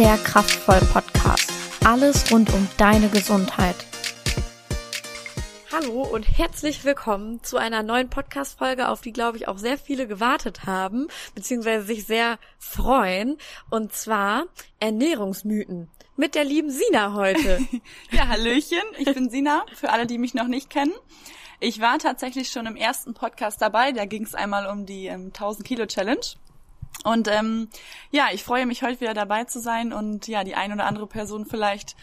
der Kraftvoll Podcast. Alles rund um deine Gesundheit. Hallo und herzlich willkommen zu einer neuen Podcast-Folge, auf die, glaube ich, auch sehr viele gewartet haben, beziehungsweise sich sehr freuen. Und zwar Ernährungsmythen mit der lieben Sina heute. ja, Hallöchen, ich bin Sina, für alle, die mich noch nicht kennen. Ich war tatsächlich schon im ersten Podcast dabei, da ging es einmal um die ähm, 1000 Kilo Challenge. Und ähm, ja, ich freue mich heute wieder dabei zu sein und ja, die ein oder andere Person vielleicht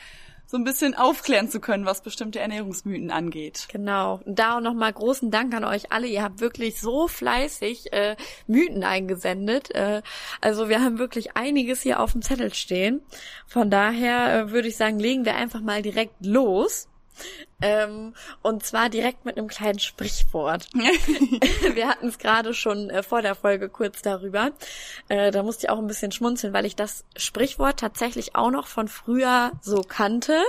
so ein bisschen aufklären zu können, was bestimmte Ernährungsmythen angeht. Genau. Und da auch nochmal großen Dank an euch alle. Ihr habt wirklich so fleißig äh, Mythen eingesendet. Äh, also wir haben wirklich einiges hier auf dem Zettel stehen. Von daher äh, würde ich sagen, legen wir einfach mal direkt los. Ähm, und zwar direkt mit einem kleinen Sprichwort. Wir hatten es gerade schon äh, vor der Folge kurz darüber. Äh, da musste ich auch ein bisschen schmunzeln, weil ich das Sprichwort tatsächlich auch noch von früher so kannte,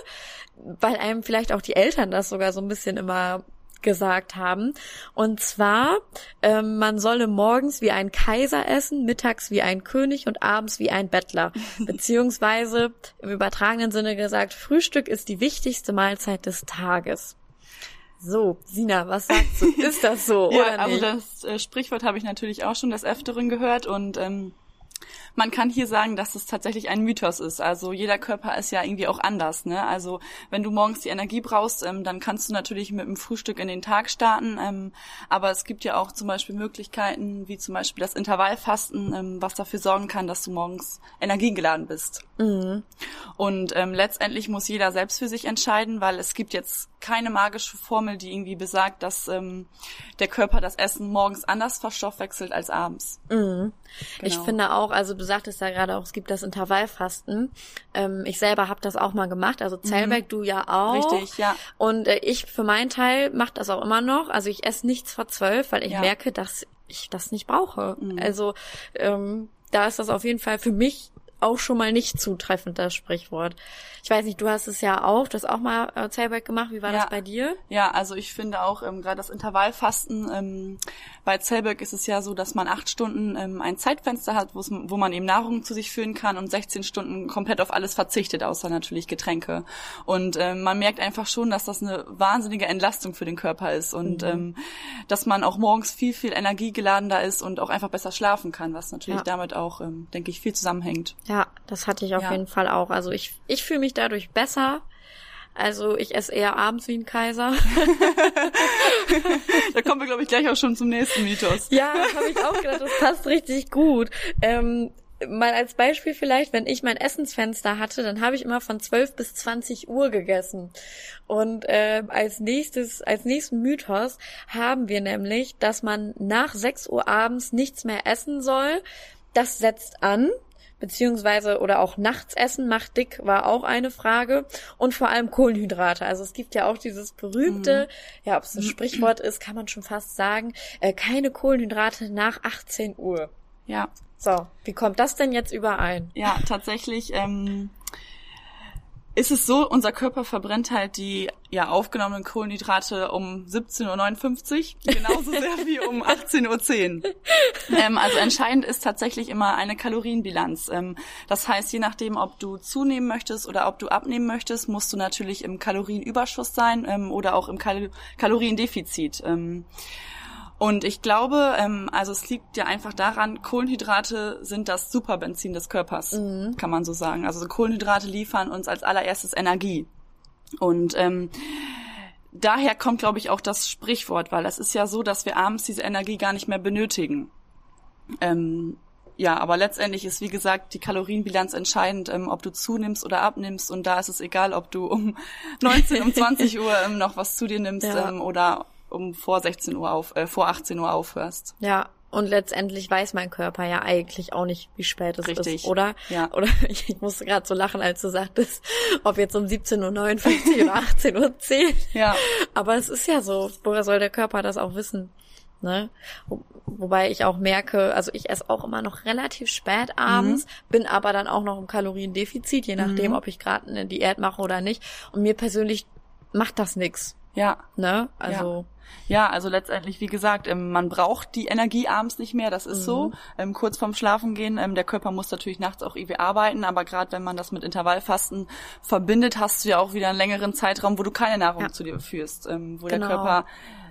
weil einem vielleicht auch die Eltern das sogar so ein bisschen immer gesagt haben. Und zwar, ähm, man solle morgens wie ein Kaiser essen, mittags wie ein König und abends wie ein Bettler. Beziehungsweise im übertragenen Sinne gesagt, Frühstück ist die wichtigste Mahlzeit des Tages. So, Sina, was sagst du? Ist das so ja, oder also nicht? Also das äh, Sprichwort habe ich natürlich auch schon des Öfteren gehört und ähm, man kann hier sagen, dass es tatsächlich ein Mythos ist. Also jeder Körper ist ja irgendwie auch anders. Ne? Also wenn du morgens die Energie brauchst, ähm, dann kannst du natürlich mit dem Frühstück in den Tag starten. Ähm, aber es gibt ja auch zum Beispiel Möglichkeiten, wie zum Beispiel das Intervallfasten, ähm, was dafür sorgen kann, dass du morgens energiegeladen bist. Mhm. Und ähm, letztendlich muss jeder selbst für sich entscheiden, weil es gibt jetzt keine magische Formel, die irgendwie besagt, dass ähm, der Körper das Essen morgens anders verstoffwechselt als abends. Mhm. Genau. Ich finde auch, also du sagtest ja gerade auch, es gibt das Intervallfasten. Ähm, ich selber habe das auch mal gemacht, also Zellberg, mhm. du ja auch. Richtig, ja. Und äh, ich für meinen Teil mache das auch immer noch. Also ich esse nichts vor zwölf, weil ich ja. merke, dass ich das nicht brauche. Mhm. Also ähm, da ist das auf jeden Fall für mich auch schon mal nicht zutreffend, das Sprichwort. Ich weiß nicht, du hast es ja auch, du hast auch mal äh, Zellback gemacht. Wie war ja. das bei dir? Ja, also ich finde auch ähm, gerade das Intervallfasten, ähm, bei Zellback ist es ja so, dass man acht Stunden ähm, ein Zeitfenster hat, wo man eben Nahrung zu sich führen kann und 16 Stunden komplett auf alles verzichtet, außer natürlich Getränke. Und ähm, man merkt einfach schon, dass das eine wahnsinnige Entlastung für den Körper ist und mhm. ähm, dass man auch morgens viel, viel energiegeladener ist und auch einfach besser schlafen kann, was natürlich ja. damit auch, ähm, denke ich, viel zusammenhängt. Ja, das hatte ich auf ja. jeden Fall auch. Also ich, ich fühle mich dadurch besser. Also ich esse eher abends wie ein Kaiser. da kommen wir, glaube ich, gleich auch schon zum nächsten Mythos. Ja, habe ich auch gedacht, das passt richtig gut. Ähm, mal als Beispiel vielleicht, wenn ich mein Essensfenster hatte, dann habe ich immer von 12 bis 20 Uhr gegessen. Und äh, als nächstes, als nächsten Mythos haben wir nämlich, dass man nach 6 Uhr abends nichts mehr essen soll. Das setzt an beziehungsweise oder auch nachts essen macht dick, war auch eine Frage. Und vor allem Kohlenhydrate. Also es gibt ja auch dieses berühmte, mhm. ja, ob es ein Sprichwort ist, kann man schon fast sagen, äh, keine Kohlenhydrate nach 18 Uhr. Ja. So, wie kommt das denn jetzt überein? Ja, tatsächlich ähm, ist es so, unser Körper verbrennt halt die ja aufgenommenen Kohlenhydrate um 17.59 Uhr, genauso sehr wie um 18.10 Uhr. Ähm, also entscheidend ist tatsächlich immer eine Kalorienbilanz. Ähm, das heißt, je nachdem, ob du zunehmen möchtest oder ob du abnehmen möchtest, musst du natürlich im Kalorienüberschuss sein ähm, oder auch im Kal Kaloriendefizit. Und ich glaube, ähm, also es liegt ja einfach daran, Kohlenhydrate sind das Superbenzin des Körpers, mhm. kann man so sagen. Also Kohlenhydrate liefern uns als allererstes Energie. Und ähm, daher kommt, glaube ich, auch das Sprichwort, weil es ist ja so, dass wir abends diese Energie gar nicht mehr benötigen. Ähm, ja, aber letztendlich ist, wie gesagt, die Kalorienbilanz entscheidend, ähm, ob du zunimmst oder abnimmst. Und da ist es egal, ob du um 19, um 20 Uhr ähm, noch was zu dir nimmst ja. ähm, oder um vor 16 Uhr auf, äh, vor 18 Uhr aufhörst. Ja, und letztendlich weiß mein Körper ja eigentlich auch nicht, wie spät es Richtig. ist, oder? Ja. Oder ich, ich musste gerade so lachen, als du sagtest, ob jetzt um 17.59 Uhr oder 18.10 Uhr. Ja. Aber es ist ja so, woher soll der Körper das auch wissen? Ne? Wo, wobei ich auch merke, also ich esse auch immer noch relativ spät abends, mhm. bin aber dann auch noch im Kaloriendefizit, je nachdem, mhm. ob ich gerade eine Diät mache oder nicht. Und mir persönlich macht das nix. Ja. Ne? Also. Ja, also letztendlich, wie gesagt, ähm, man braucht die Energie abends nicht mehr, das ist Mhm. so. Ähm, kurz vorm Schlafen gehen, ähm, der Körper muss natürlich nachts auch irgendwie arbeiten, aber gerade wenn man das mit Intervallfasten verbindet, hast du ja auch wieder einen längeren Zeitraum, wo du keine Nahrung Ja. zu dir führst, ähm, wo Genau. der Körper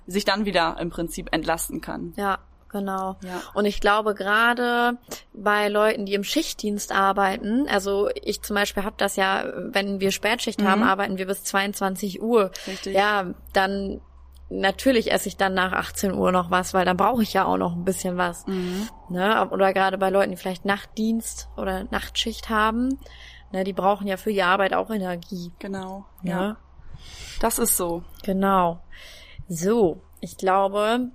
sich dann wieder im Prinzip entlasten kann. Ja, genau. Ja. Und ich glaube gerade bei Leuten, die im Schichtdienst arbeiten, also ich zum Beispiel habe das ja, wenn wir Spätschicht haben, Mhm. arbeiten wir bis 22 Uhr. Richtig. Ja, dann natürlich esse ich dann nach 18 Uhr noch was, weil dann brauche ich ja auch noch ein bisschen was. Mhm. Ne? Oder gerade bei Leuten, die vielleicht Nachtdienst oder Nachtschicht haben, ne, die brauchen ja für die Arbeit auch Energie. Genau. Ne? Ja. Das ist so. Genau. So, ich glaube,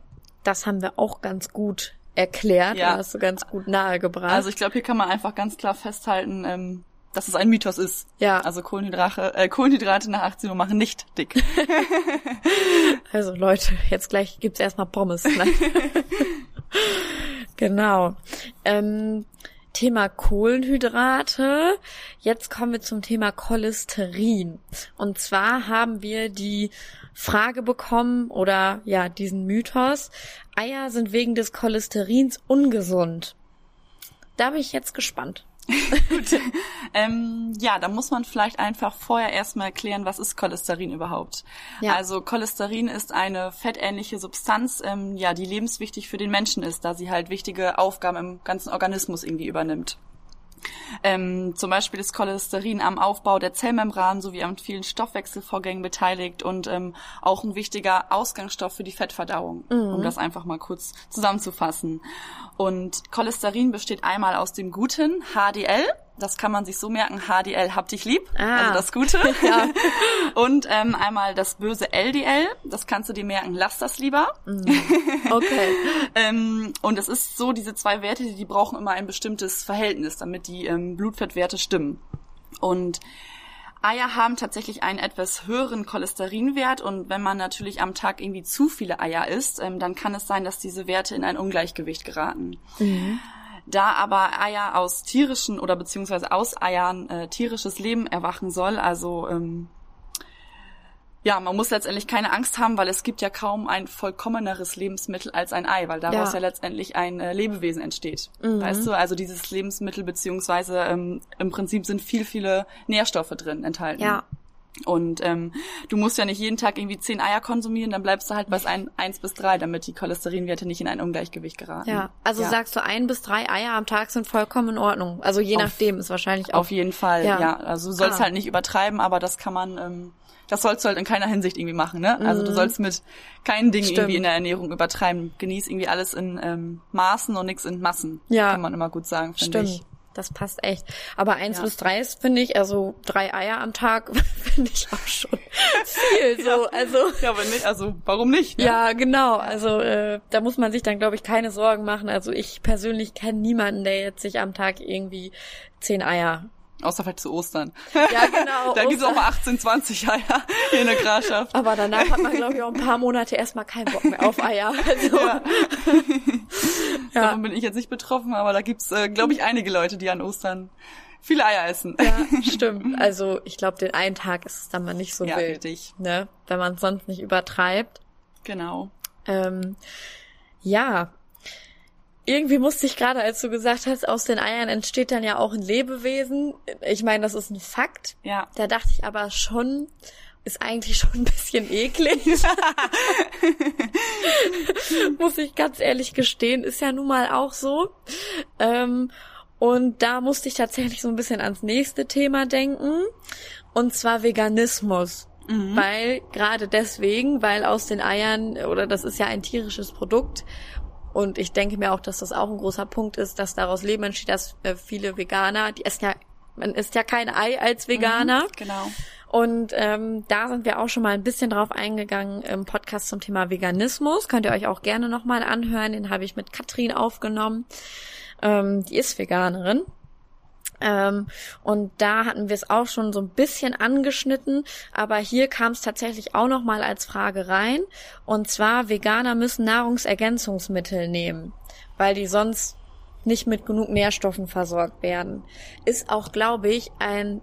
das haben wir auch ganz gut erklärt. Ja. Hast du ganz gut nahegebracht. Also ich glaube, hier kann man einfach ganz klar festhalten, ähm, dass es ein Mythos ist. Ja. Also Kohlenhydrate, äh, Kohlenhydrate nach 18 Uhr machen nicht dick. Also Leute, jetzt gleich gibt's erstmal Pommes. Ne? genau. Ähm, Thema Kohlenhydrate. Jetzt kommen wir zum Thema Cholesterin. Und zwar haben wir die Frage bekommen oder ja, diesen Mythos. Eier sind wegen des Cholesterins ungesund. Da bin ich jetzt gespannt. Ähm, ja, da muss man vielleicht einfach vorher erstmal erklären, was ist Cholesterin überhaupt. Ja. Also Cholesterin ist eine fettähnliche Substanz, ähm, ja, die lebenswichtig für den Menschen ist, da sie halt wichtige Aufgaben im ganzen Organismus irgendwie übernimmt. Ähm, zum Beispiel ist Cholesterin am Aufbau der Zellmembran sowie an vielen Stoffwechselvorgängen beteiligt und ähm, auch ein wichtiger Ausgangsstoff für die Fettverdauung, um das einfach mal kurz zusammenzufassen. Und Cholesterin besteht einmal aus dem guten HDL, das kann man sich so merken, HDL hab dich lieb, Ah. also das Gute. Ja. Und ähm, einmal das böse LDL, das kannst du dir merken, lass das lieber. Okay. Ähm, und es ist so, diese zwei Werte, die, die brauchen immer ein bestimmtes Verhältnis, damit die ähm, Blutfettwerte stimmen. Und Eier haben tatsächlich einen etwas höheren Cholesterinwert und wenn man natürlich am Tag irgendwie zu viele Eier isst, ähm, dann kann es sein, dass diese Werte in ein Ungleichgewicht geraten. Da aber Eier aus tierischen oder beziehungsweise aus Eiern äh, tierisches Leben erwachen soll, also ähm, ja, man muss letztendlich keine Angst haben, weil es gibt ja kaum ein vollkommeneres Lebensmittel als ein Ei, weil daraus ja, Ja. letztendlich ein äh, Lebewesen entsteht. Mhm. Weißt du, also dieses Lebensmittel beziehungsweise ähm, im Prinzip sind viel, viele Nährstoffe drin enthalten. Ja. Und ähm, du musst ja nicht jeden Tag irgendwie zehn Eier konsumieren, dann bleibst du halt bei ein, eins bis drei, damit die Cholesterinwerte nicht in ein Ungleichgewicht geraten. Ja, also sagst du, ein bis drei Eier am Tag sind vollkommen in Ordnung. Also je Auf- nachdem ist wahrscheinlich auch. Auf jeden Fall, Ja. ja. Also du sollst Ah. halt nicht übertreiben, aber das kann man, ähm, das sollst du halt in keiner Hinsicht irgendwie machen, ne? Also du sollst mit keinen Dingen Mhm. Irgendwie in der Ernährung übertreiben. Genieß irgendwie alles in ähm, Maßen und nichts in Massen. Ja. Kann man immer gut sagen, finde ich. Das passt echt. Aber eins Ja. bis drei ist, finde ich, also drei Eier am Tag finde ich auch schon viel. So, also Ja, aber nicht, also warum nicht? Ne? ja, genau. Also äh, da muss man sich dann, glaube ich, keine Sorgen machen. Also ich persönlich kenne niemanden, der jetzt sich am Tag irgendwie zehn Eier. Außer vielleicht zu Ostern. Ja, genau. da gibt's Ostern. auch mal 18, 20 Eier in der Grafschaft. Aber danach hat man, glaube ich, auch ein paar Monate erstmal keinen Bock mehr auf Eier. Also, Ja. Ja. Davon bin ich jetzt nicht betroffen, aber da gibt's, äh, glaube ich, einige Leute, die an Ostern viele Eier essen. ja, stimmt. Also ich glaube, den einen Tag ist es dann mal nicht so Ja, wild, richtig. ne? Wenn man es sonst nicht übertreibt. Genau. Ähm, ja. Irgendwie musste ich gerade, als du gesagt hast, aus den Eiern entsteht dann ja auch ein Lebewesen. Ich meine, das ist ein Fakt. Ja. Da dachte ich aber schon, ist eigentlich schon ein bisschen eklig. Muss ich ganz ehrlich gestehen, ist ja nun mal auch so. Ähm, und da musste ich tatsächlich so ein bisschen ans nächste Thema denken. Und zwar Veganismus. Weil, gerade deswegen, weil aus den Eiern, oder das ist ja ein tierisches Produkt, und ich denke mir auch, dass das auch ein großer Punkt ist, dass daraus Leben entsteht, dass äh, viele Veganer, die essen ja, man isst ja kein Ei als Veganer. Genau. Und ähm, da sind wir auch schon mal ein bisschen drauf eingegangen im Podcast zum Thema Veganismus. Könnt ihr euch auch gerne nochmal anhören. Den habe ich mit Katrin aufgenommen. Ähm, die ist Veganerin. Ähm, und da hatten wir es auch schon so ein bisschen angeschnitten, aber hier kam es tatsächlich auch noch mal als Frage rein. Und zwar, Veganer müssen Nahrungsergänzungsmittel nehmen, weil die sonst nicht mit genug Nährstoffen versorgt werden. Ist auch, glaube ich, ein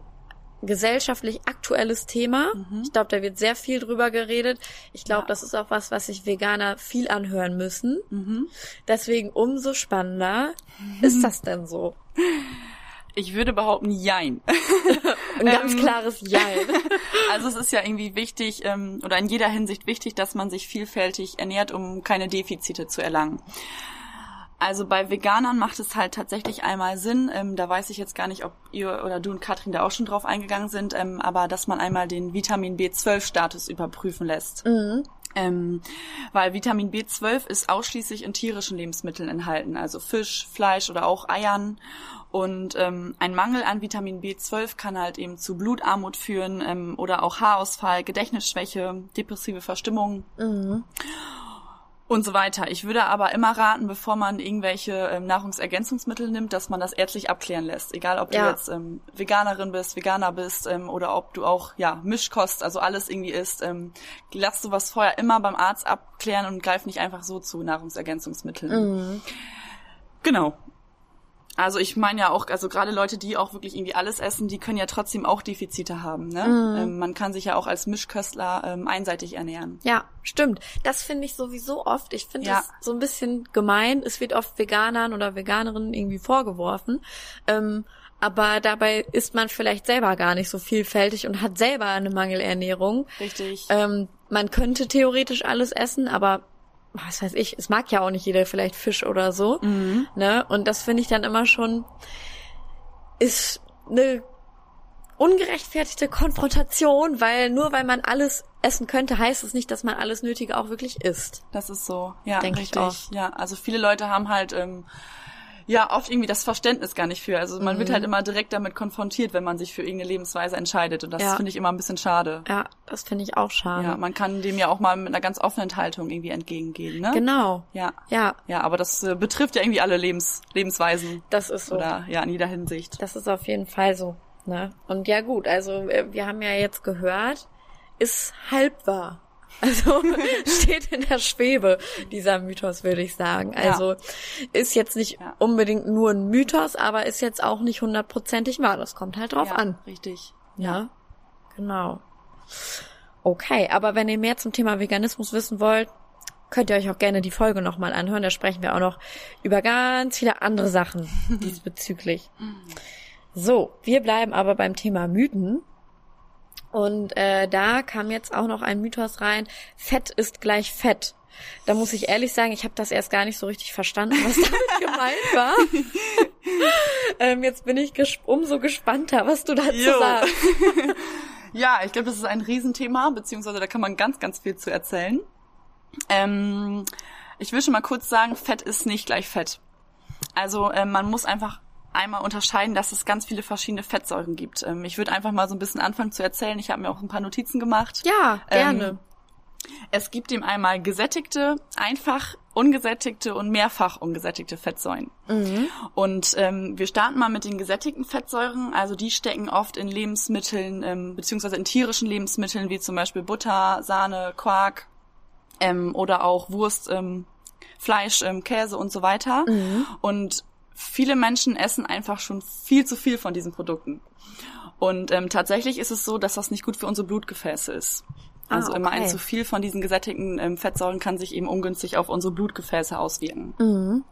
gesellschaftlich aktuelles Thema. Mhm. Ich glaube, da wird sehr viel drüber geredet. Ich glaube, Ja. das ist auch was, was sich Veganer viel anhören müssen. Mhm. Deswegen umso spannender ist das denn so. Ich würde behaupten, jein. Ein ganz Ähm. klares Jein. Also es ist ja irgendwie wichtig ähm, oder in jeder Hinsicht wichtig, dass man sich vielfältig ernährt, um keine Defizite zu erlangen. Also bei Veganern macht es halt tatsächlich einmal Sinn, ähm, da weiß ich jetzt gar nicht, ob ihr oder du und Katrin da auch schon drauf eingegangen sind, ähm, aber dass man einmal den Vitamin B12-Status überprüfen lässt. Mhm. Ähm, weil Vitamin B12 ist ausschließlich in tierischen Lebensmitteln enthalten, also Fisch, Fleisch oder auch Eiern. Und ähm, ein Mangel an Vitamin B12 kann halt eben zu Blutarmut führen ähm, oder auch Haarausfall, Gedächtnisschwäche, depressive Verstimmung Mhm. Und so weiter. Ich würde aber immer raten, bevor man irgendwelche ähm, Nahrungsergänzungsmittel nimmt, dass man das ärztlich abklären lässt. Egal, ob du Ja. jetzt ähm, Veganerin bist, Veganer bist ähm, oder ob du auch ja Mischkost, also alles irgendwie isst. Ähm, lass sowas vorher immer beim Arzt abklären und greif nicht einfach so zu Nahrungsergänzungsmitteln. Mhm. Genau. Also ich meine ja auch, also gerade Leute, die auch wirklich irgendwie alles essen, die können ja trotzdem auch Defizite haben. Ne? Mhm. Ähm, man kann sich ja auch als Mischköstler ähm, einseitig ernähren. Ja, stimmt. Das finde ich sowieso oft. Ich finde Ja. es so ein bisschen gemein. Es wird oft Veganern oder Veganerinnen irgendwie vorgeworfen. Ähm, aber dabei ist man vielleicht selber gar nicht so vielfältig und hat selber eine Mangelernährung. Richtig. Ähm, man könnte theoretisch alles essen, aber was weiß ich, es mag ja auch nicht jeder vielleicht Fisch oder so. Mhm. Ne? Und das finde ich dann immer schon, ist eine ungerechtfertigte Konfrontation, weil nur weil man alles essen könnte, heißt es nicht, dass man alles Nötige auch wirklich isst. Das ist so, ja, Denk ich richtig. auch. Ja, also viele Leute haben halt ähm, ja oft irgendwie das Verständnis gar nicht für. Also man wird halt immer direkt damit konfrontiert, wenn man sich für irgendeine Lebensweise entscheidet. Und das Ja. finde ich immer ein bisschen schade. Ja, das finde ich auch schade. Ja, man kann dem ja auch mal mit einer ganz offenen Haltung irgendwie entgegengehen, ne? Genau. Ja. Ja, Ja, aber das äh, betrifft ja irgendwie alle Lebens Lebensweisen. das ist so. Oder ja, in jeder Hinsicht. Das ist auf jeden Fall so. Ne? Und ja gut, also äh, wir haben ja jetzt gehört, ist halb wahr. Also steht in der Schwebe dieser Mythos, würde ich sagen. Ja. Also ist jetzt nicht Ja. unbedingt nur ein Mythos, aber ist jetzt auch nicht hundertprozentig wahr. Das kommt halt drauf ja, an. Richtig. Ja, genau. Okay, aber wenn ihr mehr zum Thema Veganismus wissen wollt, könnt ihr euch auch gerne die Folge nochmal anhören. Da sprechen wir auch noch über ganz viele andere Sachen diesbezüglich. So, wir bleiben aber beim Thema Mythen. Und äh, da kam jetzt auch noch ein Mythos rein, Fett ist gleich Fett. Da muss ich ehrlich sagen, ich habe das erst gar nicht so richtig verstanden, was damit gemeint war. ähm, jetzt bin ich gesp umso gespannter, was du dazu Jo. sagst. Ja, ich glaube, das ist ein Riesenthema, beziehungsweise da kann man ganz, ganz viel zu erzählen. Ähm, ich will schon mal kurz sagen, Fett ist nicht gleich Fett. Also ähm, man muss einfach einmal unterscheiden, dass es ganz viele verschiedene Fettsäuren gibt. Ähm, ich würde einfach mal so ein bisschen anfangen zu erzählen. Ich habe mir auch ein paar Notizen gemacht. Ja, gerne. Ähm, Es gibt ihm einmal gesättigte, einfach ungesättigte und mehrfach ungesättigte Fettsäuren. Und ähm, wir starten mal mit den gesättigten Fettsäuren. Also die stecken oft in Lebensmitteln, ähm, beziehungsweise in tierischen Lebensmitteln, wie zum Beispiel Butter, Sahne, Quark ähm, oder auch Wurst, ähm, Fleisch, ähm, Käse und so weiter. Und viele Menschen essen einfach schon viel zu viel von diesen Produkten. Und ähm, tatsächlich ist es so, dass das nicht gut für unsere Blutgefäße ist. Ah, Also immer ein okay. zu viel von diesen gesättigten ähm, Fettsäuren kann sich eben ungünstig auf unsere Blutgefäße auswirken. Mhm.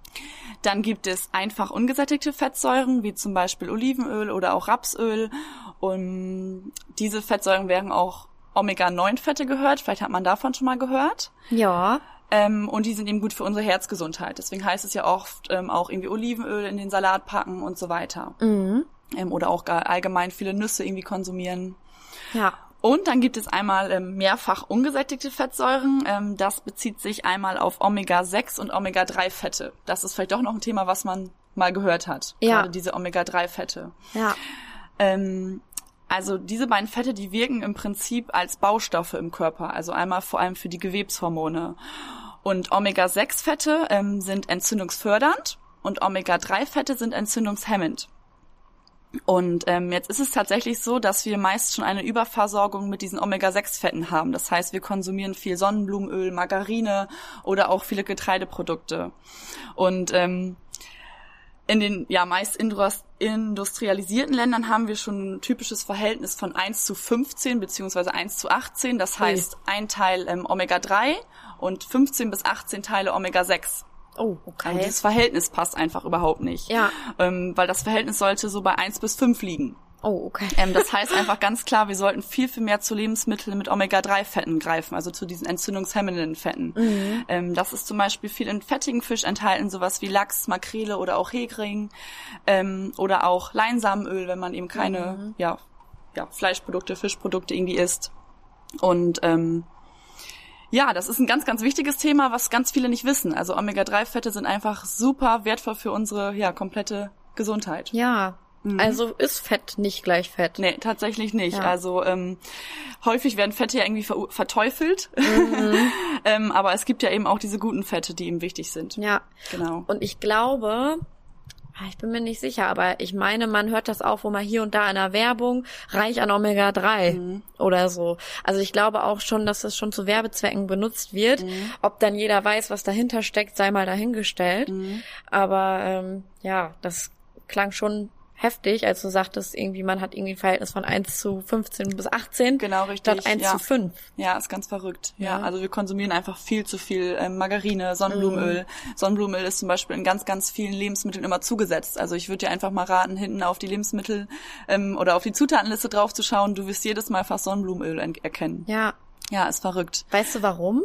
Dann gibt es einfach ungesättigte Fettsäuren, wie zum Beispiel Olivenöl oder auch Rapsöl. Und diese Fettsäuren werden auch Omega-9-Fette gehört. Vielleicht hat man davon schon mal gehört. Ja. Ähm, und die sind eben gut für unsere Herzgesundheit. Deswegen heißt es ja oft ähm, auch irgendwie Olivenöl in den Salat packen und so weiter. Mhm. Ähm, oder auch allgemein viele Nüsse irgendwie konsumieren. Ja. Und dann gibt es einmal ähm, mehrfach ungesättigte Fettsäuren. Ähm, das bezieht sich einmal auf Omega-6 und Omega-3-Fette. Das ist vielleicht doch noch ein Thema, was man mal gehört hat. Ja. Gerade diese Omega-3-Fette. Ja. Ähm, also diese beiden Fette, die wirken im Prinzip als Baustoffe im Körper. Also einmal vor allem für die Gewebshormone. Und Omega-6-Fette ähm, sind entzündungsfördernd und Omega-3-Fette sind entzündungshemmend. Und ähm, jetzt ist es tatsächlich so, dass wir meist schon eine Überversorgung mit diesen Omega-6-Fetten haben. Das heißt, wir konsumieren viel Sonnenblumenöl, Margarine oder auch viele Getreideprodukte. Und ähm, in den ja meist industrialisierten Ländern haben wir schon ein typisches Verhältnis von 1 zu 15 beziehungsweise 1 zu 18. Das heißt ein Teil ähm, Omega-3 und 15 bis 18 Teile Omega-6. Oh, okay. Also dieses Verhältnis passt einfach überhaupt nicht. Ja. Ähm, weil das Verhältnis sollte so bei 1 bis 5 liegen. Oh, okay. Ähm, das heißt einfach ganz klar, wir sollten viel, viel mehr zu Lebensmitteln mit Omega-3-Fetten greifen, also zu diesen entzündungshemmenden Fetten. Mhm. Ähm, das ist zum Beispiel viel in fettigen Fisch enthalten, sowas wie Lachs, Makrele oder auch Hering ähm, oder auch Leinsamenöl, wenn man eben keine Mhm. ja, ja, Fleischprodukte, Fischprodukte irgendwie isst. Und ähm, ja, das ist ein ganz, ganz wichtiges Thema, was ganz viele nicht wissen. Also Omega-3-Fette sind einfach super wertvoll für unsere ja, komplette Gesundheit. Ja. Also ist Fett nicht gleich Fett. Nee, tatsächlich nicht. Ja. Also ähm, häufig werden Fette ja irgendwie ver verteufelt. ähm, aber es gibt ja eben auch diese guten Fette, die eben wichtig sind. Ja. Genau. Und ich glaube, ah, ich bin mir nicht sicher, aber ich meine, man hört das auch, wo man hier und da in der Werbung reich an Omega-3 Mhm. oder so. Also ich glaube auch schon, dass das schon zu Werbezwecken benutzt wird. Mhm. Ob dann jeder weiß, was dahinter steckt, sei mal dahingestellt. Mhm. Aber ähm, ja, das klang schon heftig, als du sagtest, irgendwie man hat irgendwie ein Verhältnis von 1 zu 15 bis 18 Genau, richtig, statt 1 ja. zu 5. Ja, ist ganz verrückt. Ja, Ja. also wir konsumieren einfach viel zu viel ähm, Margarine, Sonnenblumenöl. Mhm. Sonnenblumenöl ist zum Beispiel in ganz, ganz vielen Lebensmitteln immer zugesetzt. Also ich würde dir einfach mal raten, hinten auf die Lebensmittel ähm, oder auf die Zutatenliste drauf zu schauen. Du wirst jedes Mal fast Sonnenblumenöl en- erkennen. Ja. Ja, ist verrückt. Weißt du warum?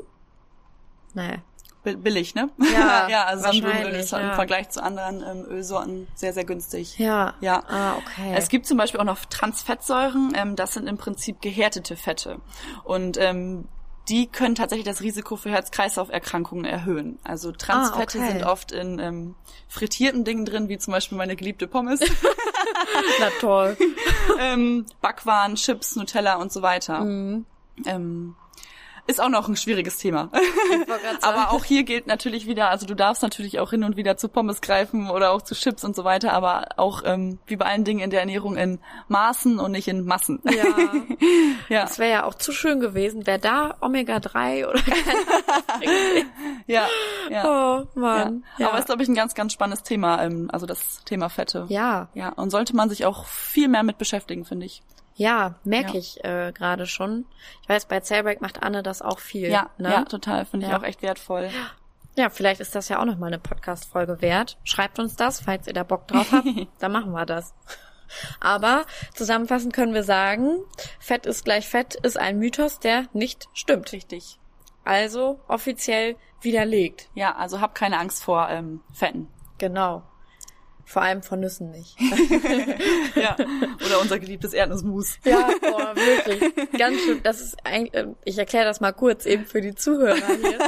Nee. Bi- Billig, ne? Ja, ja also Sonnenblumenöl ist im ja. Vergleich zu anderen ähm, Ölsorten sehr, sehr günstig. Ja. Ja. Ah, okay. Es gibt zum Beispiel auch noch Transfettsäuren. Ähm, das sind im Prinzip gehärtete Fette. Und ähm, die können tatsächlich das Risiko für Herz-Kreislauf-Erkrankungen erhöhen. Also Transfette Ah, okay. sind oft in ähm, frittierten Dingen drin, wie zum Beispiel meine geliebte Pommes, Na toll. ähm, Backwaren, Chips, Nutella und so weiter. Mhm. Ähm, ist auch noch ein schwieriges Thema. Aber auch hier gilt natürlich wieder, also du darfst natürlich auch hin und wieder zu Pommes greifen oder auch zu Chips und so weiter, aber auch ähm, wie bei allen Dingen in der Ernährung in Maßen und nicht in Massen. Ja. ja, Es wäre ja auch zu schön gewesen, wäre da Omega-3 oder ja, ja. Oh ja. Mann. Ja. Aber ist, glaube ich, ein ganz, ganz spannendes Thema, ähm, also das Thema Fette. ja. Ja, und sollte man sich auch viel mehr mit beschäftigen, finde ich. Ja, merke Ja. ich äh, gerade schon. Ich weiß, bei Cellbreak macht Anne das auch viel. Ja, ne? ja, total, finde ich Ja. auch echt wertvoll. Ja, vielleicht ist das ja auch noch mal eine Podcast-Folge wert. Schreibt uns das, falls ihr da Bock drauf habt. dann machen wir das. Aber zusammenfassend können wir sagen, Fett ist gleich Fett ist ein Mythos, der nicht stimmt. Richtig. Also offiziell widerlegt. Ja, also hab keine Angst vor ähm, Fetten. Genau. Vor allem von Nüssen nicht. Ja. Oder unser geliebtes Erdnussmus. Ja, boah, wirklich. Ganz schön. Das ist eigentlich, äh, ich erkläre das mal kurz eben für die Zuhörer hier.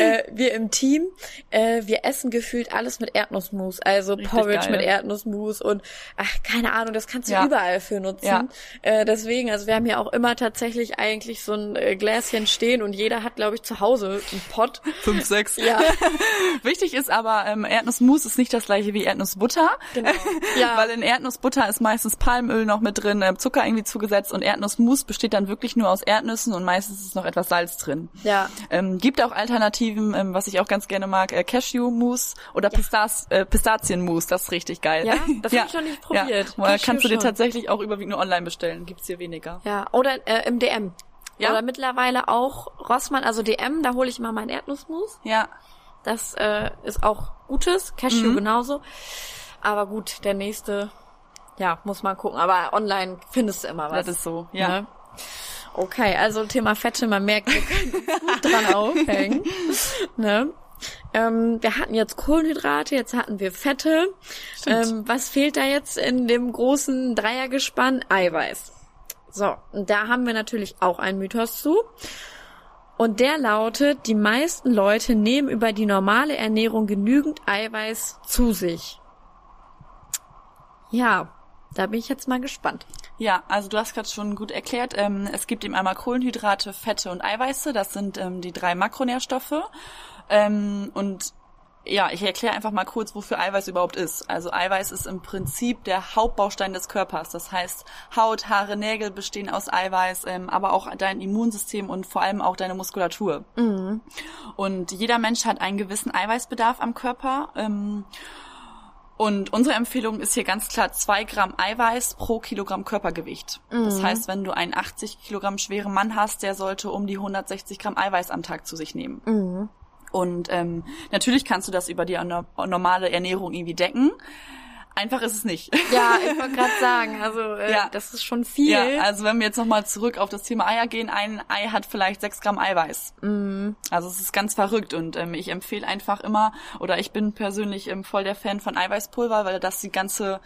äh, wir im Team, äh, wir essen gefühlt alles mit Erdnussmus. Also Richtig Porridge geil. mit Erdnussmus und ach, keine Ahnung, das kannst du Ja. überall für nutzen. Ja. Äh, deswegen, also wir haben ja auch immer tatsächlich eigentlich so ein äh, Gläschen stehen und jeder hat, glaube ich, zu Hause einen Pott. Fünf, sechs. Ja, Wichtig ist aber, ähm, Erdnussmus ist nicht das gleiche wie Erdnussbutter. Genau. Ja. Weil in Erdnussbutter ist meistens Palmöl noch mit drin, ähm, Zucker irgendwie zugesetzt und Erdnussmus besteht dann wirklich nur aus Erdnüssen und meistens ist noch etwas Salz drin. Ja. Ähm, gibt auch Alternativen, ähm, was ich auch ganz gerne mag, äh, Cashew-Mousse oder Pistaz äh, Pistazienmousse, das ist richtig geil. Ja? Das hab ich noch nicht probiert. Ja. Äh, Kannst du dir schon. tatsächlich auch überwiegend nur online bestellen, gibt's hier weniger. Ja, oder äh, im DM. Ja? Oder mittlerweile auch Rossmann, also DM, da hole ich immer meinen Erdnussmus. Ja, Das äh, ist auch Gutes, Cashew Mhm. genauso. Aber gut, der nächste, ja, muss man gucken. Aber online findest du immer was. das ist so, ja. Ne? Okay, also Thema Fette, man merkt, wir können dran aufhängen. Ne? Ähm, wir hatten jetzt Kohlenhydrate, jetzt hatten wir Fette. Ähm, was fehlt da jetzt in dem großen Dreiergespann? Eiweiß. So, und da haben wir natürlich auch einen Mythos zu. Und der lautet, die meisten Leute nehmen über die normale Ernährung genügend Eiweiß zu sich. Ja, da bin ich jetzt mal gespannt. Ja, also du hast gerade schon gut erklärt. Ähm, es gibt eben einmal Kohlenhydrate, Fette und Eiweiße. Das sind ähm, die drei Makronährstoffe. Ähm, und ja, ich erkläre einfach mal kurz, wofür Eiweiß überhaupt ist. Also Eiweiß ist im Prinzip der Hauptbaustein des Körpers. Das heißt, Haut, Haare, Nägel bestehen aus Eiweiß, ähm, aber auch dein Immunsystem und vor allem auch deine Muskulatur. Und jeder Mensch hat einen gewissen Eiweißbedarf am Körper. Ähm, Und unsere Empfehlung ist hier ganz klar zwei Gramm Eiweiß pro Kilogramm Körpergewicht. Das heißt, wenn du einen 80 Kilogramm schweren Mann hast, der sollte um die 160 Gramm Eiweiß am Tag zu sich nehmen. Und ähm, natürlich kannst du das über die no- normale Ernährung irgendwie decken. Einfach ist es nicht. Ja, ich wollte gerade sagen, also äh, Ja. das ist schon viel. Ja, also wenn wir jetzt nochmal zurück auf das Thema Eier gehen, ein Ei hat vielleicht sechs Gramm Eiweiß. Also es ist ganz verrückt und ähm, ich empfehle einfach immer, oder ich bin persönlich ähm, voll der Fan von Eiweißpulver, weil das die ganze,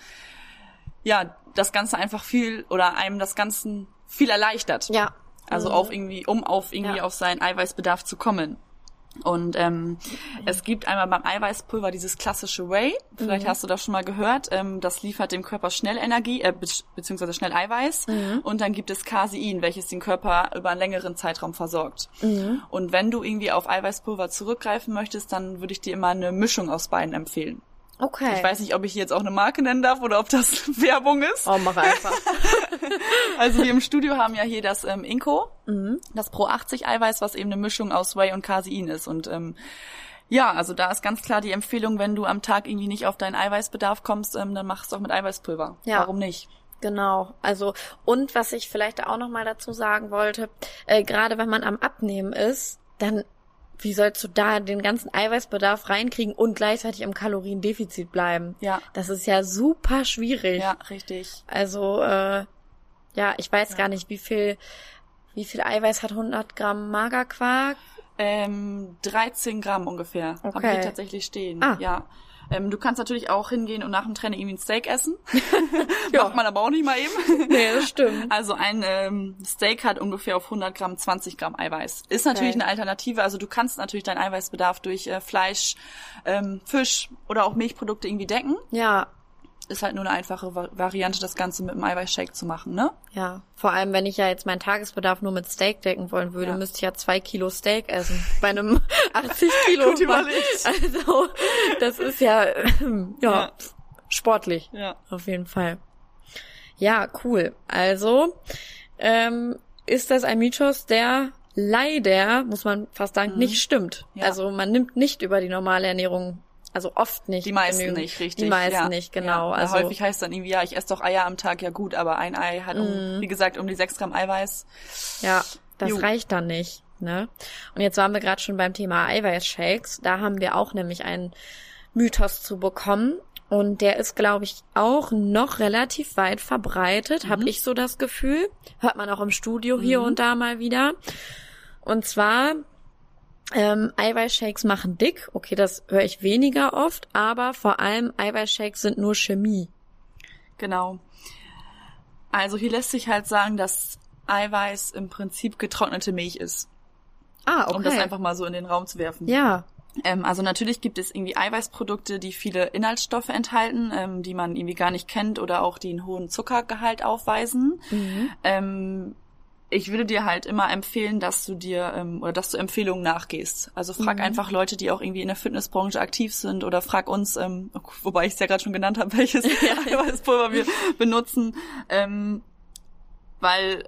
ja, das Ganze einfach viel oder einem das Ganze viel erleichtert. ja. Also auf irgendwie, um auf irgendwie Ja. auf seinen Eiweißbedarf zu kommen. Und ähm, es gibt einmal beim Eiweißpulver dieses klassische Whey. Vielleicht Mhm. hast du das schon mal gehört. Ähm, das liefert dem Körper schnell Energie, äh, be beziehungsweise schnell Eiweiß. Mhm. Und dann gibt es Casein, welches den Körper über einen längeren Zeitraum versorgt. Mhm. Und wenn du irgendwie auf Eiweißpulver zurückgreifen möchtest, dann würde ich dir immer eine Mischung aus beiden empfehlen. Okay. Ich weiß nicht, ob ich jetzt auch eine Marke nennen darf oder ob das Werbung ist. Oh, mach einfach. Also wir im Studio haben ja hier das ähm, Inco, Mhm. das Pro 80 Eiweiß, was eben eine Mischung aus Whey und Casein ist. Und ähm, ja, also da ist ganz klar die Empfehlung, wenn du am Tag irgendwie nicht auf deinen Eiweißbedarf kommst, ähm, dann mach es doch mit Eiweißpulver. Ja. Warum nicht? Genau, also und was ich vielleicht auch noch mal dazu sagen wollte, äh, gerade wenn man am Abnehmen ist, dann wie sollst du da den ganzen Eiweißbedarf reinkriegen und gleichzeitig im Kaloriendefizit bleiben? Ja. Das ist ja super schwierig. Ja, richtig. Also äh, ja, ich weiß gar nicht, wie viel wie viel Eiweiß hat 100 Gramm Magerquark? Ähm, 13 Gramm ungefähr. Habe ich Okay. hier tatsächlich stehen. Ah. Ja. Ähm, du kannst natürlich auch hingehen und nach dem Training irgendwie ein Steak essen. Ja. Macht man aber auch nicht mal eben. Nee, das stimmt. Also ein ähm, Steak hat ungefähr auf 100 Gramm 20 Gramm Eiweiß. Ist natürlich Okay. eine Alternative. Also du kannst natürlich deinen Eiweißbedarf durch äh, Fleisch, ähm, Fisch oder auch Milchprodukte irgendwie decken. Ja, Ist halt nur eine einfache Va Variante, das Ganze mit einem Eiweißshake zu machen, ne? ja. Vor allem, wenn ich ja jetzt meinen Tagesbedarf nur mit Steak decken wollen würde, Ja. müsste ich ja zwei Kilo Steak essen. Bei einem 80 Kilo. Gut überlegt. Also, das ist ja, ja, Ja. sportlich. Ja. Auf jeden Fall. Ja, cool. Also, ähm, ist das ein Mythos, der leider, muss man fast sagen, nicht stimmt. Mhm. Ja. Also man nimmt nicht über die normale Ernährung, also oft nicht. Die meisten genügend. nicht, richtig. Die meisten ja. nicht, genau. Ja. Also häufig heißt dann irgendwie, ja, ich esse doch Eier am Tag, ja gut, aber ein Ei hat, um, wie gesagt, um die 6 Gramm Eiweiß. Ja, das Jo. reicht dann nicht. Ne? Und jetzt waren wir gerade schon beim Thema Eiweißshakes. Da haben wir auch nämlich einen Mythos zu bekommen. Und der ist, glaube ich, auch noch relativ weit verbreitet, Mhm. habe ich so das Gefühl. Hört man auch im Studio hier und da mal wieder. Und zwar, ähm, Eiweißshakes machen dick. Okay, das höre ich weniger oft, aber vor allem Eiweißshakes sind nur Chemie. Genau. Also hier lässt sich halt sagen, dass Eiweiß im Prinzip getrocknete Milch ist. Ah, okay. Um das einfach mal so in den Raum zu werfen. ja, Ähm, also natürlich gibt es irgendwie Eiweißprodukte, die viele Inhaltsstoffe enthalten, ähm, die man irgendwie gar nicht kennt oder auch die einen hohen Zuckergehalt aufweisen. Ähm, ich würde dir halt immer empfehlen, dass du dir ähm, oder dass du Empfehlungen nachgehst. Also frag einfach Leute, die auch irgendwie in der Fitnessbranche aktiv sind oder frag uns, ähm, wobei ich es ja gerade schon genannt habe, welches Eiweißpulver wir benutzen, ähm, weil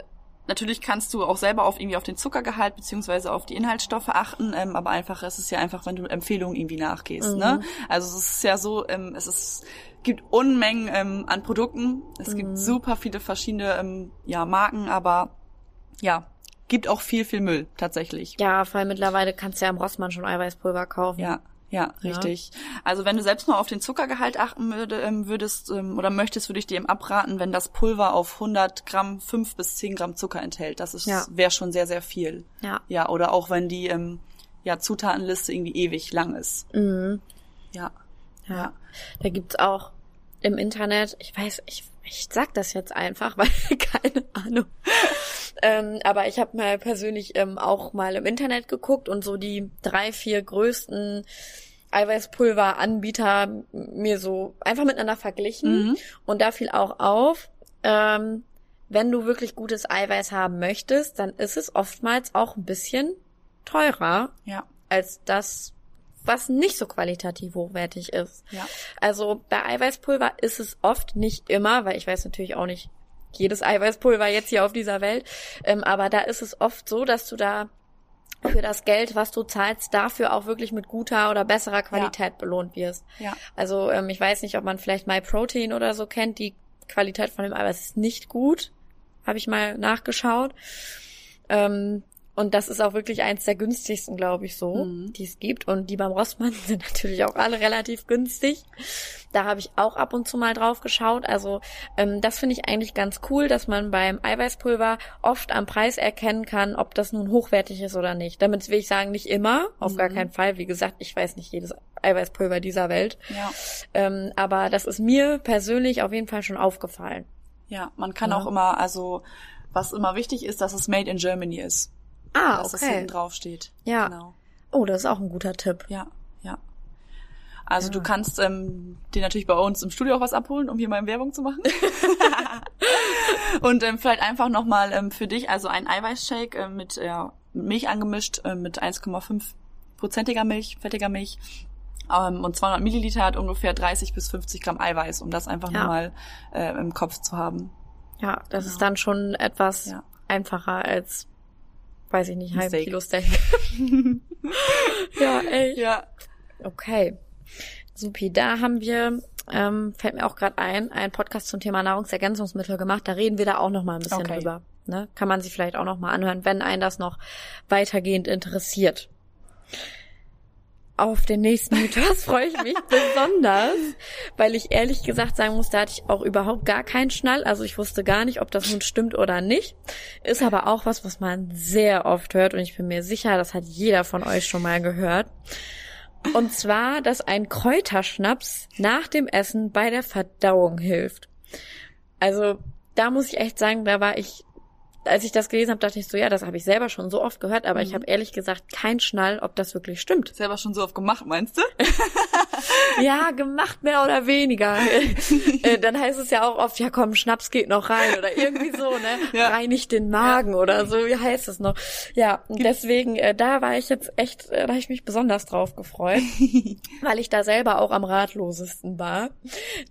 Natürlich kannst du auch selber auf irgendwie auf den Zuckergehalt beziehungsweise auf die Inhaltsstoffe achten, ähm, aber einfach es ist ja einfach, wenn du Empfehlungen irgendwie nachgehst. Ne? Also es ist ja so, ähm, es ist gibt Unmengen ähm, an Produkten, es gibt super viele verschiedene ähm, ja Marken, aber ja gibt auch viel viel Müll tatsächlich. ja, vor allem mittlerweile kannst du ja im Rossmann schon Eiweißpulver kaufen. Ja, ja, richtig. Also wenn du selbst mal auf den Zuckergehalt achten würde, ähm, würdest ähm, oder möchtest, würde ich dir eben abraten, wenn das Pulver auf 100 Gramm 5 bis 10 Gramm Zucker enthält. Das ist Ja. wäre schon sehr, sehr viel. Ja. Ja, oder auch wenn die ähm, ja, Zutatenliste irgendwie ewig lang ist. Mhm. Ja. Ja. Da gibt's auch im Internet, ich weiß, ich, ich sag das jetzt einfach, weil keine Ahnung. Ähm, aber ich habe mal persönlich ähm, auch mal im Internet geguckt und so die drei, vier größten Eiweißpulveranbieter mir so einfach miteinander verglichen. Und da fiel auch auf, ähm, wenn du wirklich gutes Eiweiß haben möchtest, dann ist es oftmals auch ein bisschen teurer Ja. als das, was nicht so qualitativ hochwertig ist. Ja. Also bei Eiweißpulver ist es oft nicht immer, weil ich weiß natürlich auch nicht jedes Eiweißpulver jetzt hier auf dieser Welt, ähm, aber da ist es oft so, dass du da für das Geld, was du zahlst, dafür auch wirklich mit guter oder besserer Qualität ja. belohnt wirst. Ja. Also ähm, ich weiß nicht, ob man vielleicht MyProtein oder so kennt. Die Qualität von dem Eiweiß ist nicht gut. Habe ich mal nachgeschaut. Ähm, und das ist auch wirklich eins der günstigsten, glaube ich, so, mhm. die es gibt. Und die beim Rossmann sind natürlich auch alle relativ günstig. Da habe ich auch ab und zu mal drauf geschaut. Also ähm, das finde ich eigentlich ganz cool, dass man beim Eiweißpulver oft am Preis erkennen kann, ob das nun hochwertig ist oder nicht. Damit will ich sagen, nicht immer, auf mhm. gar keinen Fall. Wie gesagt, ich weiß nicht jedes Eiweißpulver dieser Welt. Ja. Ähm, aber das ist mir persönlich auf jeden Fall schon aufgefallen. Ja, man kann ja. auch immer, also was immer wichtig ist, dass es made in Germany ist. Ah, dass okay. das hinten drauf steht. Ja. Genau. Oh, das ist auch ein guter Tipp. Ja, ja. Also ja. du kannst ähm, dir natürlich bei uns im Studio auch was abholen, um hier mal Werbung zu machen. Und ähm, vielleicht einfach nochmal ähm, für dich, also ein Eiweißshake äh, mit äh, Milch angemischt, äh, mit 1,5 prozentiger Milch, fettiger Milch. Ähm, und 200 Milliliter hat ungefähr 30 bis 50 Gramm Eiweiß, um das einfach ja. nochmal äh, im Kopf zu haben. Ja, das genau. ist dann schon etwas ja. einfacher als weiß ich nicht, halb Kilo Steak. ja, ey. Ja. Okay. Supi, da haben wir, ähm, fällt mir auch gerade ein, einen Podcast zum Thema Nahrungsergänzungsmittel gemacht. Da reden wir da auch noch mal ein bisschen okay. drüber. Ne? Kann man sich vielleicht auch noch mal anhören, wenn einen das noch weitergehend interessiert auf den nächsten Mythos freue ich mich besonders, weil ich ehrlich gesagt sagen muss, da hatte ich auch überhaupt gar keinen Schnall. Also ich wusste gar nicht, ob das nun stimmt oder nicht. Ist aber auch was, was man sehr oft hört und ich bin mir sicher, das hat jeder von euch schon mal gehört. Und zwar, dass ein Kräuterschnaps nach dem Essen bei der Verdauung hilft. Also da muss ich echt sagen, da war ich als ich das gelesen habe, dachte ich so, ja, das habe ich selber schon so oft gehört, aber mhm. ich habe ehrlich gesagt keinen Schnall, ob das wirklich stimmt. Selber schon so oft gemacht, meinst du? ja, gemacht mehr oder weniger. äh, dann heißt es ja auch oft, ja komm, Schnaps geht noch rein oder irgendwie so, ne? Ja. Reinigt den Magen ja. oder so, wie heißt es noch? Ja, deswegen, äh, da war ich jetzt echt, äh, da habe ich mich besonders drauf gefreut, weil ich da selber auch am ratlosesten war.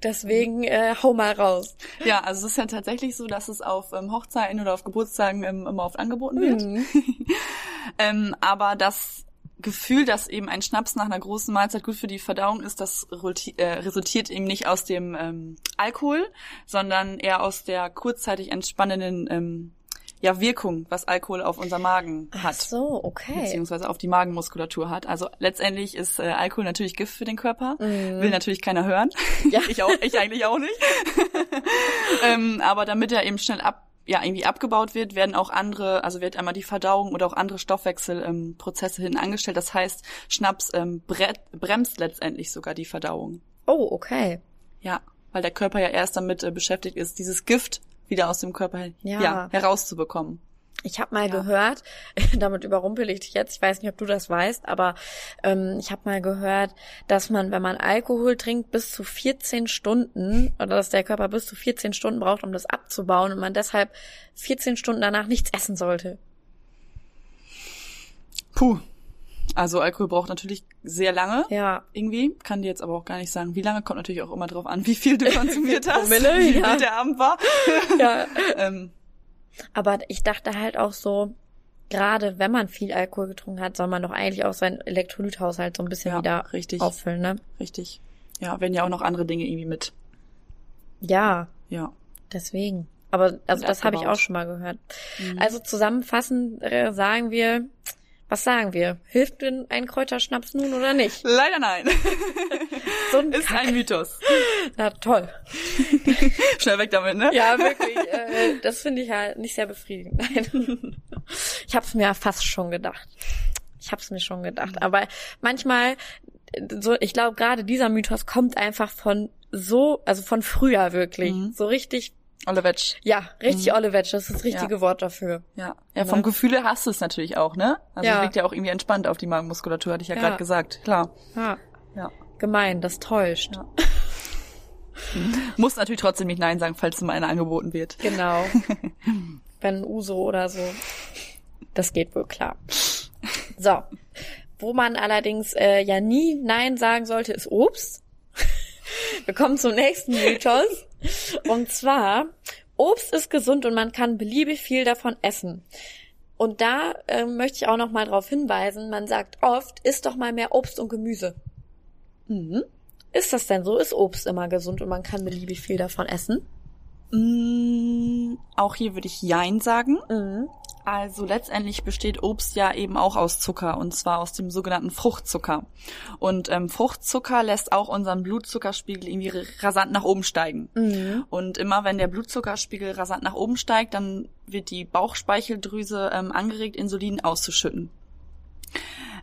Deswegen äh, hau mal raus. Ja, also es ist ja tatsächlich so, dass es auf ähm, Hochzeiten oder auf Geburtstagen Geburtstagen ähm, immer oft angeboten wird. Mhm. ähm, aber das Gefühl, dass eben ein Schnaps nach einer großen Mahlzeit gut für die Verdauung ist, das äh, resultiert eben nicht aus dem ähm, Alkohol, sondern eher aus der kurzzeitig entspannenden ähm, ja, Wirkung, was Alkohol auf unser Magen hat. Ach so, okay. Beziehungsweise auf die Magenmuskulatur hat. Also letztendlich ist äh, Alkohol natürlich Gift für den Körper. Mhm. Will natürlich keiner hören. Ja. ich auch, ich eigentlich auch nicht. ähm, aber damit er eben schnell ab ja irgendwie abgebaut wird, werden auch andere, also wird einmal die Verdauung oder auch andere Stoffwechselprozesse ähm, hinten angestellt. Das heißt, Schnaps ähm, bremst letztendlich sogar die Verdauung. Oh, okay. Ja, weil der Körper ja erst damit äh, beschäftigt ist, dieses Gift wieder aus dem Körper ja. ja herauszubekommen. Ich habe mal ja. gehört, damit überrumpel ich dich jetzt, ich weiß nicht, ob du das weißt, aber ähm, ich habe mal gehört, dass man, wenn man Alkohol trinkt, bis zu 14 Stunden, oder dass der Körper bis zu 14 Stunden braucht, um das abzubauen und man deshalb 14 Stunden danach nichts essen sollte. Puh. Also Alkohol braucht natürlich sehr lange. Ja. Irgendwie. Kann dir jetzt aber auch gar nicht sagen, wie lange. Kommt natürlich auch immer drauf an, wie viel du konsumiert hast. Promille, wie ja. der Abend war. ja. ähm, aber ich dachte halt auch so, gerade wenn man viel Alkohol getrunken hat, soll man doch eigentlich auch seinen Elektrolythaushalt so ein bisschen ja, wieder richtig. auffüllen, ne? Richtig. Ja, werden ja auch noch andere Dinge irgendwie mit. Ja. Ja. Deswegen. Aber also das habe ich auch schon mal gehört. Mhm. Also zusammenfassend äh, sagen wir, was sagen wir? Hilft denn ein Kräuterschnaps nun oder nicht? Leider nein. so ein ist Kack. ein Mythos. Na toll. Schnell weg damit, ne? Ja, wirklich. Äh, das finde ich halt nicht sehr befriedigend. Nein. Ich habe es mir fast schon gedacht. Ich habe es mir schon gedacht. Aber manchmal, so, ich glaube, gerade dieser Mythos kommt einfach von so, also von früher wirklich. Mhm. So richtig Olewetsch. Ja, richtig mhm. Olewetsch, das ist das richtige ja. Wort dafür. Ja. Ja, vom Gefühle hast du es natürlich auch, ne? Also ja. liegt ja auch irgendwie entspannt auf die Magenmuskulatur, hatte ich ja, ja. gerade gesagt. Klar. Ja. ja. Gemein, das täuscht. Ja. Muss natürlich trotzdem nicht Nein sagen, falls mal einer angeboten wird. Genau. Wenn Uso oder so. Das geht wohl klar. So. Wo man allerdings äh, ja nie Nein sagen sollte, ist Obst. Wir kommen zum nächsten Mythos. Und zwar, Obst ist gesund und man kann beliebig viel davon essen. Und da ähm, möchte ich auch noch mal darauf hinweisen, man sagt oft, isst doch mal mehr Obst und Gemüse. Mhm. Ist das denn so? Ist Obst immer gesund und man kann beliebig viel davon essen? Mm, auch hier würde ich Jein sagen. Mhm. Also letztendlich besteht Obst ja eben auch aus Zucker und zwar aus dem sogenannten Fruchtzucker. Und ähm, Fruchtzucker lässt auch unseren Blutzuckerspiegel irgendwie rasant nach oben steigen. Mhm. Und immer wenn der Blutzuckerspiegel rasant nach oben steigt, dann wird die Bauchspeicheldrüse ähm, angeregt, Insulin auszuschütten.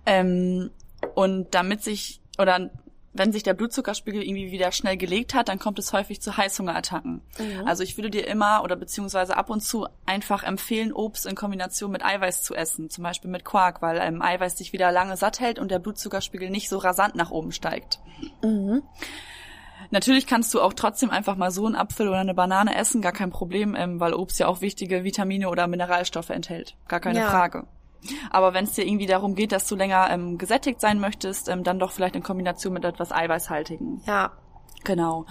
Ähm, und damit sich oder wenn sich der Blutzuckerspiegel irgendwie wieder schnell gelegt hat, dann kommt es häufig zu Heißhungerattacken. Mhm. Also ich würde dir immer oder beziehungsweise ab und zu einfach empfehlen, Obst in Kombination mit Eiweiß zu essen, zum Beispiel mit Quark, weil ähm, Eiweiß dich wieder lange satt hält und der Blutzuckerspiegel nicht so rasant nach oben steigt. Mhm. Natürlich kannst du auch trotzdem einfach mal so einen Apfel oder eine Banane essen, gar kein Problem, ähm, weil Obst ja auch wichtige Vitamine oder Mineralstoffe enthält. Gar keine Ja. Frage. Aber wenn es dir irgendwie darum geht, dass du länger ähm, gesättigt sein möchtest, ähm, dann doch vielleicht in Kombination mit etwas Eiweißhaltigen. Ja. Genau.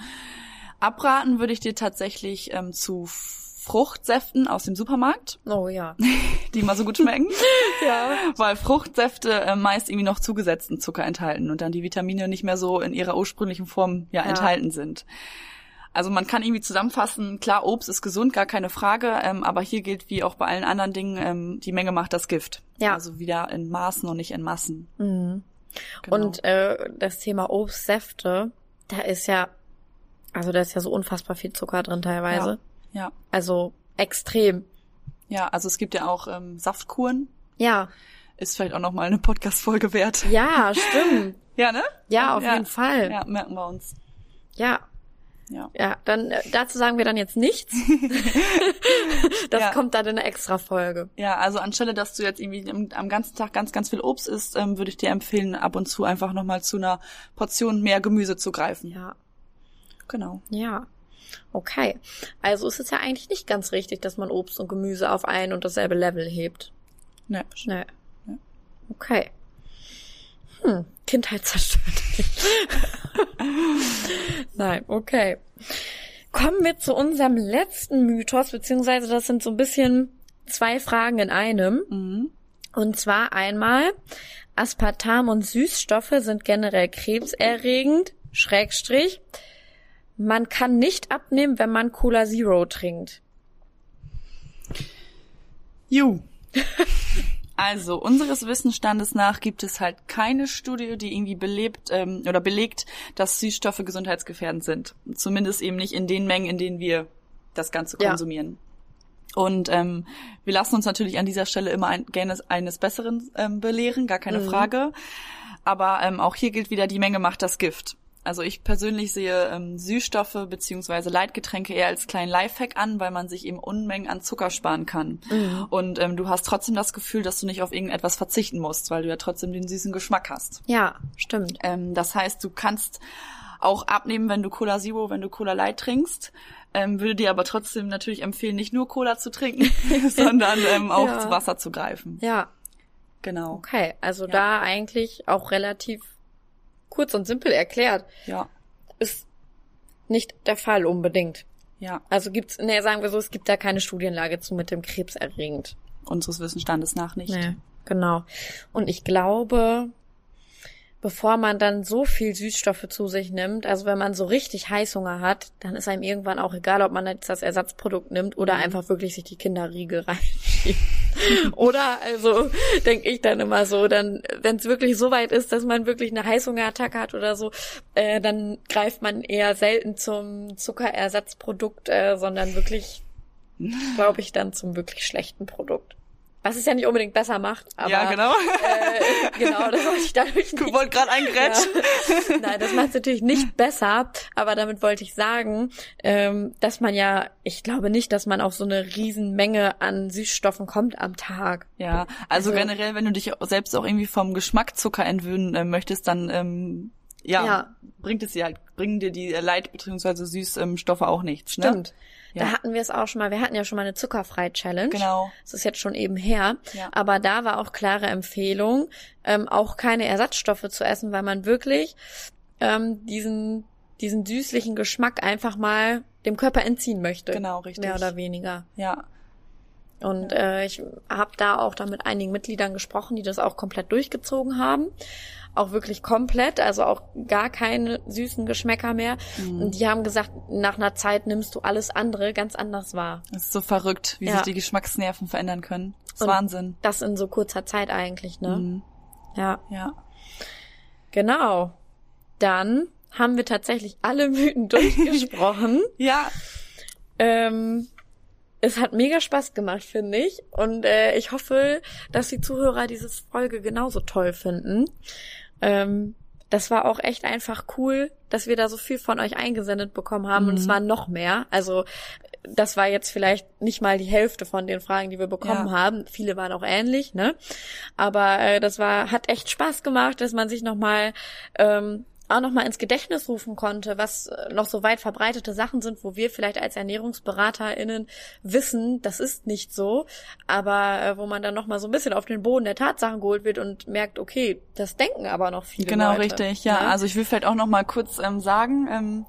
Abraten würde ich dir tatsächlich ähm, zu Fruchtsäften aus dem Supermarkt, Oh ja. die immer so gut schmecken, ja. weil Fruchtsäfte äh, meist irgendwie noch zugesetzten Zucker enthalten und dann die Vitamine nicht mehr so in ihrer ursprünglichen Form ja, Ja. enthalten sind. Also man kann irgendwie zusammenfassen, klar, Obst ist gesund, gar keine Frage, ähm, aber hier gilt wie auch bei allen anderen Dingen, ähm, die Menge macht das Gift. Ja. Also wieder in Maßen und nicht in Massen. Mhm. Genau. Und äh, das Thema Obstsäfte, da ist ja, also da ist ja so unfassbar viel Zucker drin teilweise. ja, Also extrem. ja, also es gibt ja auch ähm, Saftkuren, Ja. ist vielleicht auch noch mal eine Podcast-Folge wert. Ja, stimmt. Ja, ne? Ja, auf Ja. jeden Fall. Ja, merken wir uns. Ja. Ja. Ja, dann äh, dazu sagen wir dann jetzt nichts. das Ja. kommt dann in einer extra Folge. Ja, also anstelle, dass du jetzt irgendwie am, ganzen Tag ganz, ganz viel Obst isst, ähm, würde ich dir empfehlen, ab und zu einfach nochmal zu einer Portion mehr Gemüse zu greifen. Ja. Genau. Ja. Okay. Also ist es ja eigentlich nicht ganz richtig, dass man Obst und Gemüse auf ein und dasselbe Level hebt. Ne. Schnell. Ja. Okay. Hm, Kindheit zerstört. Nein, okay. Kommen wir zu unserem letzten Mythos, beziehungsweise das sind so ein bisschen zwei Fragen in einem. Mhm. Und zwar einmal, Aspartam und Süßstoffe sind generell krebserregend, Schrägstrich. Man kann nicht abnehmen, wenn man Cola Zero trinkt. Ju. Also, unseres Wissensstandes nach gibt es halt keine Studie, die irgendwie belebt ähm, oder belegt, dass Süßstoffe gesundheitsgefährdend sind. Zumindest eben nicht in den Mengen, in denen wir das Ganze Ja. konsumieren. Und ähm, wir lassen uns natürlich an dieser Stelle immer ein, gerne eines Besseren ähm, belehren, gar keine Mhm. Frage. Aber ähm, auch hier gilt wieder, die Menge macht das Gift. Also ich persönlich sehe ähm, Süßstoffe beziehungsweise Leitgetränke eher als kleinen Lifehack an, weil man sich eben Unmengen an Zucker sparen kann. Mhm. Und ähm, du hast trotzdem das Gefühl, dass du nicht auf irgendetwas verzichten musst, weil du ja trotzdem den süßen Geschmack hast. Ja, stimmt. Ähm, das heißt, du kannst auch abnehmen, wenn du Cola Zero, wenn du Cola Light trinkst. Ähm, würde dir aber trotzdem natürlich empfehlen, nicht nur Cola zu trinken, sondern ähm, auch Ja. zu Wasser zu greifen. Ja, Genau. okay. Also Ja. da eigentlich auch relativ kurz und simpel erklärt. Ja. Ist nicht der Fall unbedingt. Ja. Also gibt's, nee, sagen wir so, es gibt da keine Studienlage zu mit dem Krebserregend. Unseres Wissensstandes nach nicht. Nee, genau. Und ich glaube, bevor man dann so viel Süßstoffe zu sich nimmt, also wenn man so richtig Heißhunger hat, dann ist einem irgendwann auch egal, ob man jetzt das Ersatzprodukt nimmt oder einfach wirklich sich die Kinderriege oder also denke ich dann immer so, dann wenn es wirklich so weit ist, dass man wirklich eine Heißhungerattacke hat oder so, äh, dann greift man eher selten zum Zuckerersatzprodukt, äh, sondern wirklich, glaube ich, dann zum wirklich schlechten Produkt. Was es ja nicht unbedingt besser macht, aber ja, genau. äh, genau, das wollte ich dadurch Ich nicht. wollte gerade eingrätschen. Ja. Nein, das macht es natürlich nicht besser, aber damit wollte ich sagen, ähm, dass man ja, ich glaube nicht, dass man auf so eine Riesenmenge an Süßstoffen kommt am Tag. Ja, also, Also- generell, wenn du dich selbst auch irgendwie vom Geschmack Zucker entwöhnen äh, möchtest, dann ähm, ja, Ja. bringt es dir halt, bringen dir die Leit- bzw. Süßstoffe auch nichts. Ne? Stimmt. Da Ja. hatten wir es auch schon mal, wir hatten ja schon mal eine Zuckerfrei-Challenge. Genau. Das ist jetzt schon eben her. Ja. Aber da war auch klare Empfehlung, ähm, auch keine Ersatzstoffe zu essen, weil man wirklich ähm, diesen, diesen süßlichen Geschmack einfach mal dem Körper entziehen möchte. Genau, richtig. Mehr oder weniger. Ja. Und äh, ich habe da auch da mit einigen Mitgliedern gesprochen, die das auch komplett durchgezogen haben. Auch wirklich komplett, also auch gar keine süßen Geschmäcker mehr. Mhm. Und die haben gesagt, nach einer Zeit nimmst du alles andere ganz anders wahr. Das ist so verrückt, wie Ja. sich die Geschmacksnerven verändern können. Das ist Und Wahnsinn. Das in so kurzer Zeit eigentlich, ne? Mhm. Ja, Ja. genau. Dann haben wir tatsächlich alle Mythen durchgesprochen. Ja, Ähm, es hat mega Spaß gemacht, finde ich. Und äh, ich hoffe, dass die Zuhörer diese Folge genauso toll finden. Ähm, das war auch echt einfach cool, dass wir da so viel von euch eingesendet bekommen haben. Und es Mhm. war noch mehr. Also das war jetzt vielleicht nicht mal die Hälfte von den Fragen, die wir bekommen Ja. haben. Viele waren auch ähnlich, ne? Aber äh, das war, hat echt Spaß gemacht, dass man sich nochmal ähm, auch nochmal ins Gedächtnis rufen konnte, was äh, noch so weit verbreitete Sachen sind, wo wir vielleicht als ErnährungsberaterInnen wissen, das ist nicht so, aber äh, wo man dann nochmal so ein bisschen auf den Boden der Tatsachen geholt wird und merkt, okay, das denken aber noch viele genau Leute. richtig. Ja, ne? also ich will vielleicht auch noch mal kurz ähm, sagen, ähm,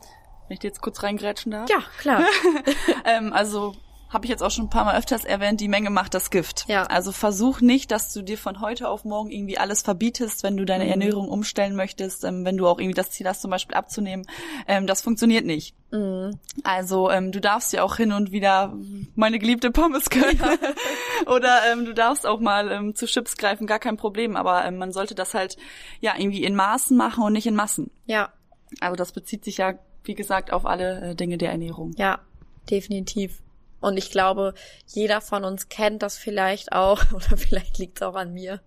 wenn ich dir jetzt kurz reingrätschen darf. ja, klar. Ähm, also habe ich jetzt auch schon ein paar Mal öfters erwähnt, die Menge macht das Gift. Ja. Also versuch nicht, dass du dir von heute auf morgen irgendwie alles verbietest, wenn du deine Mhm. Ernährung umstellen möchtest, ähm, wenn du auch irgendwie das Ziel hast, zum Beispiel abzunehmen. Ähm, das funktioniert nicht. Mhm. Also ähm, du darfst ja auch hin und wieder meine geliebte Pommes können. Oder ähm, du darfst auch mal ähm, zu Chips greifen, gar kein Problem. Aber ähm, man sollte das halt ja irgendwie in Maßen machen und nicht in Massen. Ja, Also das bezieht sich ja, wie gesagt, auf alle äh, Dinge der Ernährung. ja, definitiv. Und ich glaube, jeder von uns kennt das vielleicht auch, oder vielleicht liegt es auch an mir.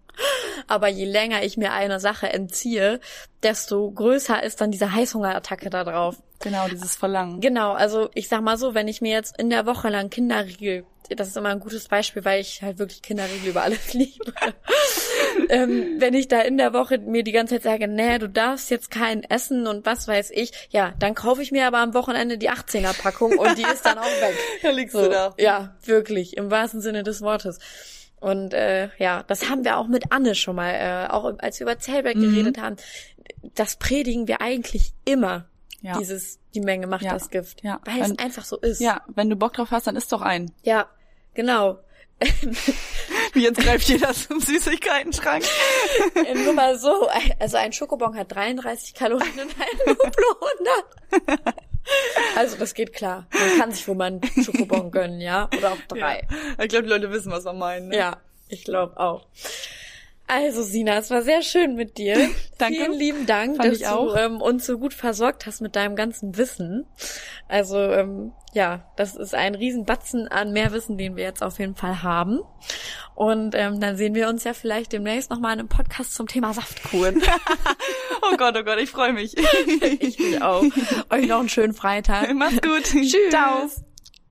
Aber je länger ich mir einer Sache entziehe, desto größer ist dann diese Heißhungerattacke da drauf. Genau, dieses Verlangen. Genau, also ich sag mal so, wenn ich mir jetzt in der Woche lang Kinderriegel, das ist immer ein gutes Beispiel, weil ich halt wirklich Kinderriegel über alles liebe. ähm, wenn ich da in der Woche mir die ganze Zeit sage, nee, du darfst jetzt keinen essen und was weiß ich, ja, dann kaufe ich mir aber am Wochenende die 18er Packung und die ist dann auch weg. Da liegst So, ja, wirklich, im wahrsten Sinne des Wortes. Und äh, ja, das haben wir auch mit Anne schon mal, äh, auch als wir über Zellberg Mhm. geredet haben. Das predigen wir eigentlich immer. Ja. Dieses, die Menge macht Ja. das Gift. Ja. Weil es Wenn- einfach so ist. Ja, wenn du Bock drauf hast, dann isst doch ein. Ja, genau. Wie jetzt greift jeder zum Süßigkeiten-Schrank. Äh, Nur mal so, also ein Schokobon hat 33 Kalorien und ein Duplo 100. Also das geht klar. Man kann sich wohl mal einen Schokobon gönnen, ja? Oder auch drei. Ja. Ich glaube, die Leute wissen, was wir meinen. Ne? Ja, ich glaube auch. Also Sina, es war sehr schön mit dir. Danke. Vielen lieben Dank, Fand dass du ähm, uns so gut versorgt hast mit deinem ganzen Wissen. Also ähm, ja, das ist ein Riesenbatzen an Mehrwissen, den wir jetzt auf jeden Fall haben. Und ähm, dann sehen wir uns ja vielleicht demnächst nochmal in einem Podcast zum Thema Saftkuren. Oh Gott, oh Gott, ich freue mich. ich mich auch. Euch noch einen schönen Freitag. Mach's gut. Tschüss. Ciao.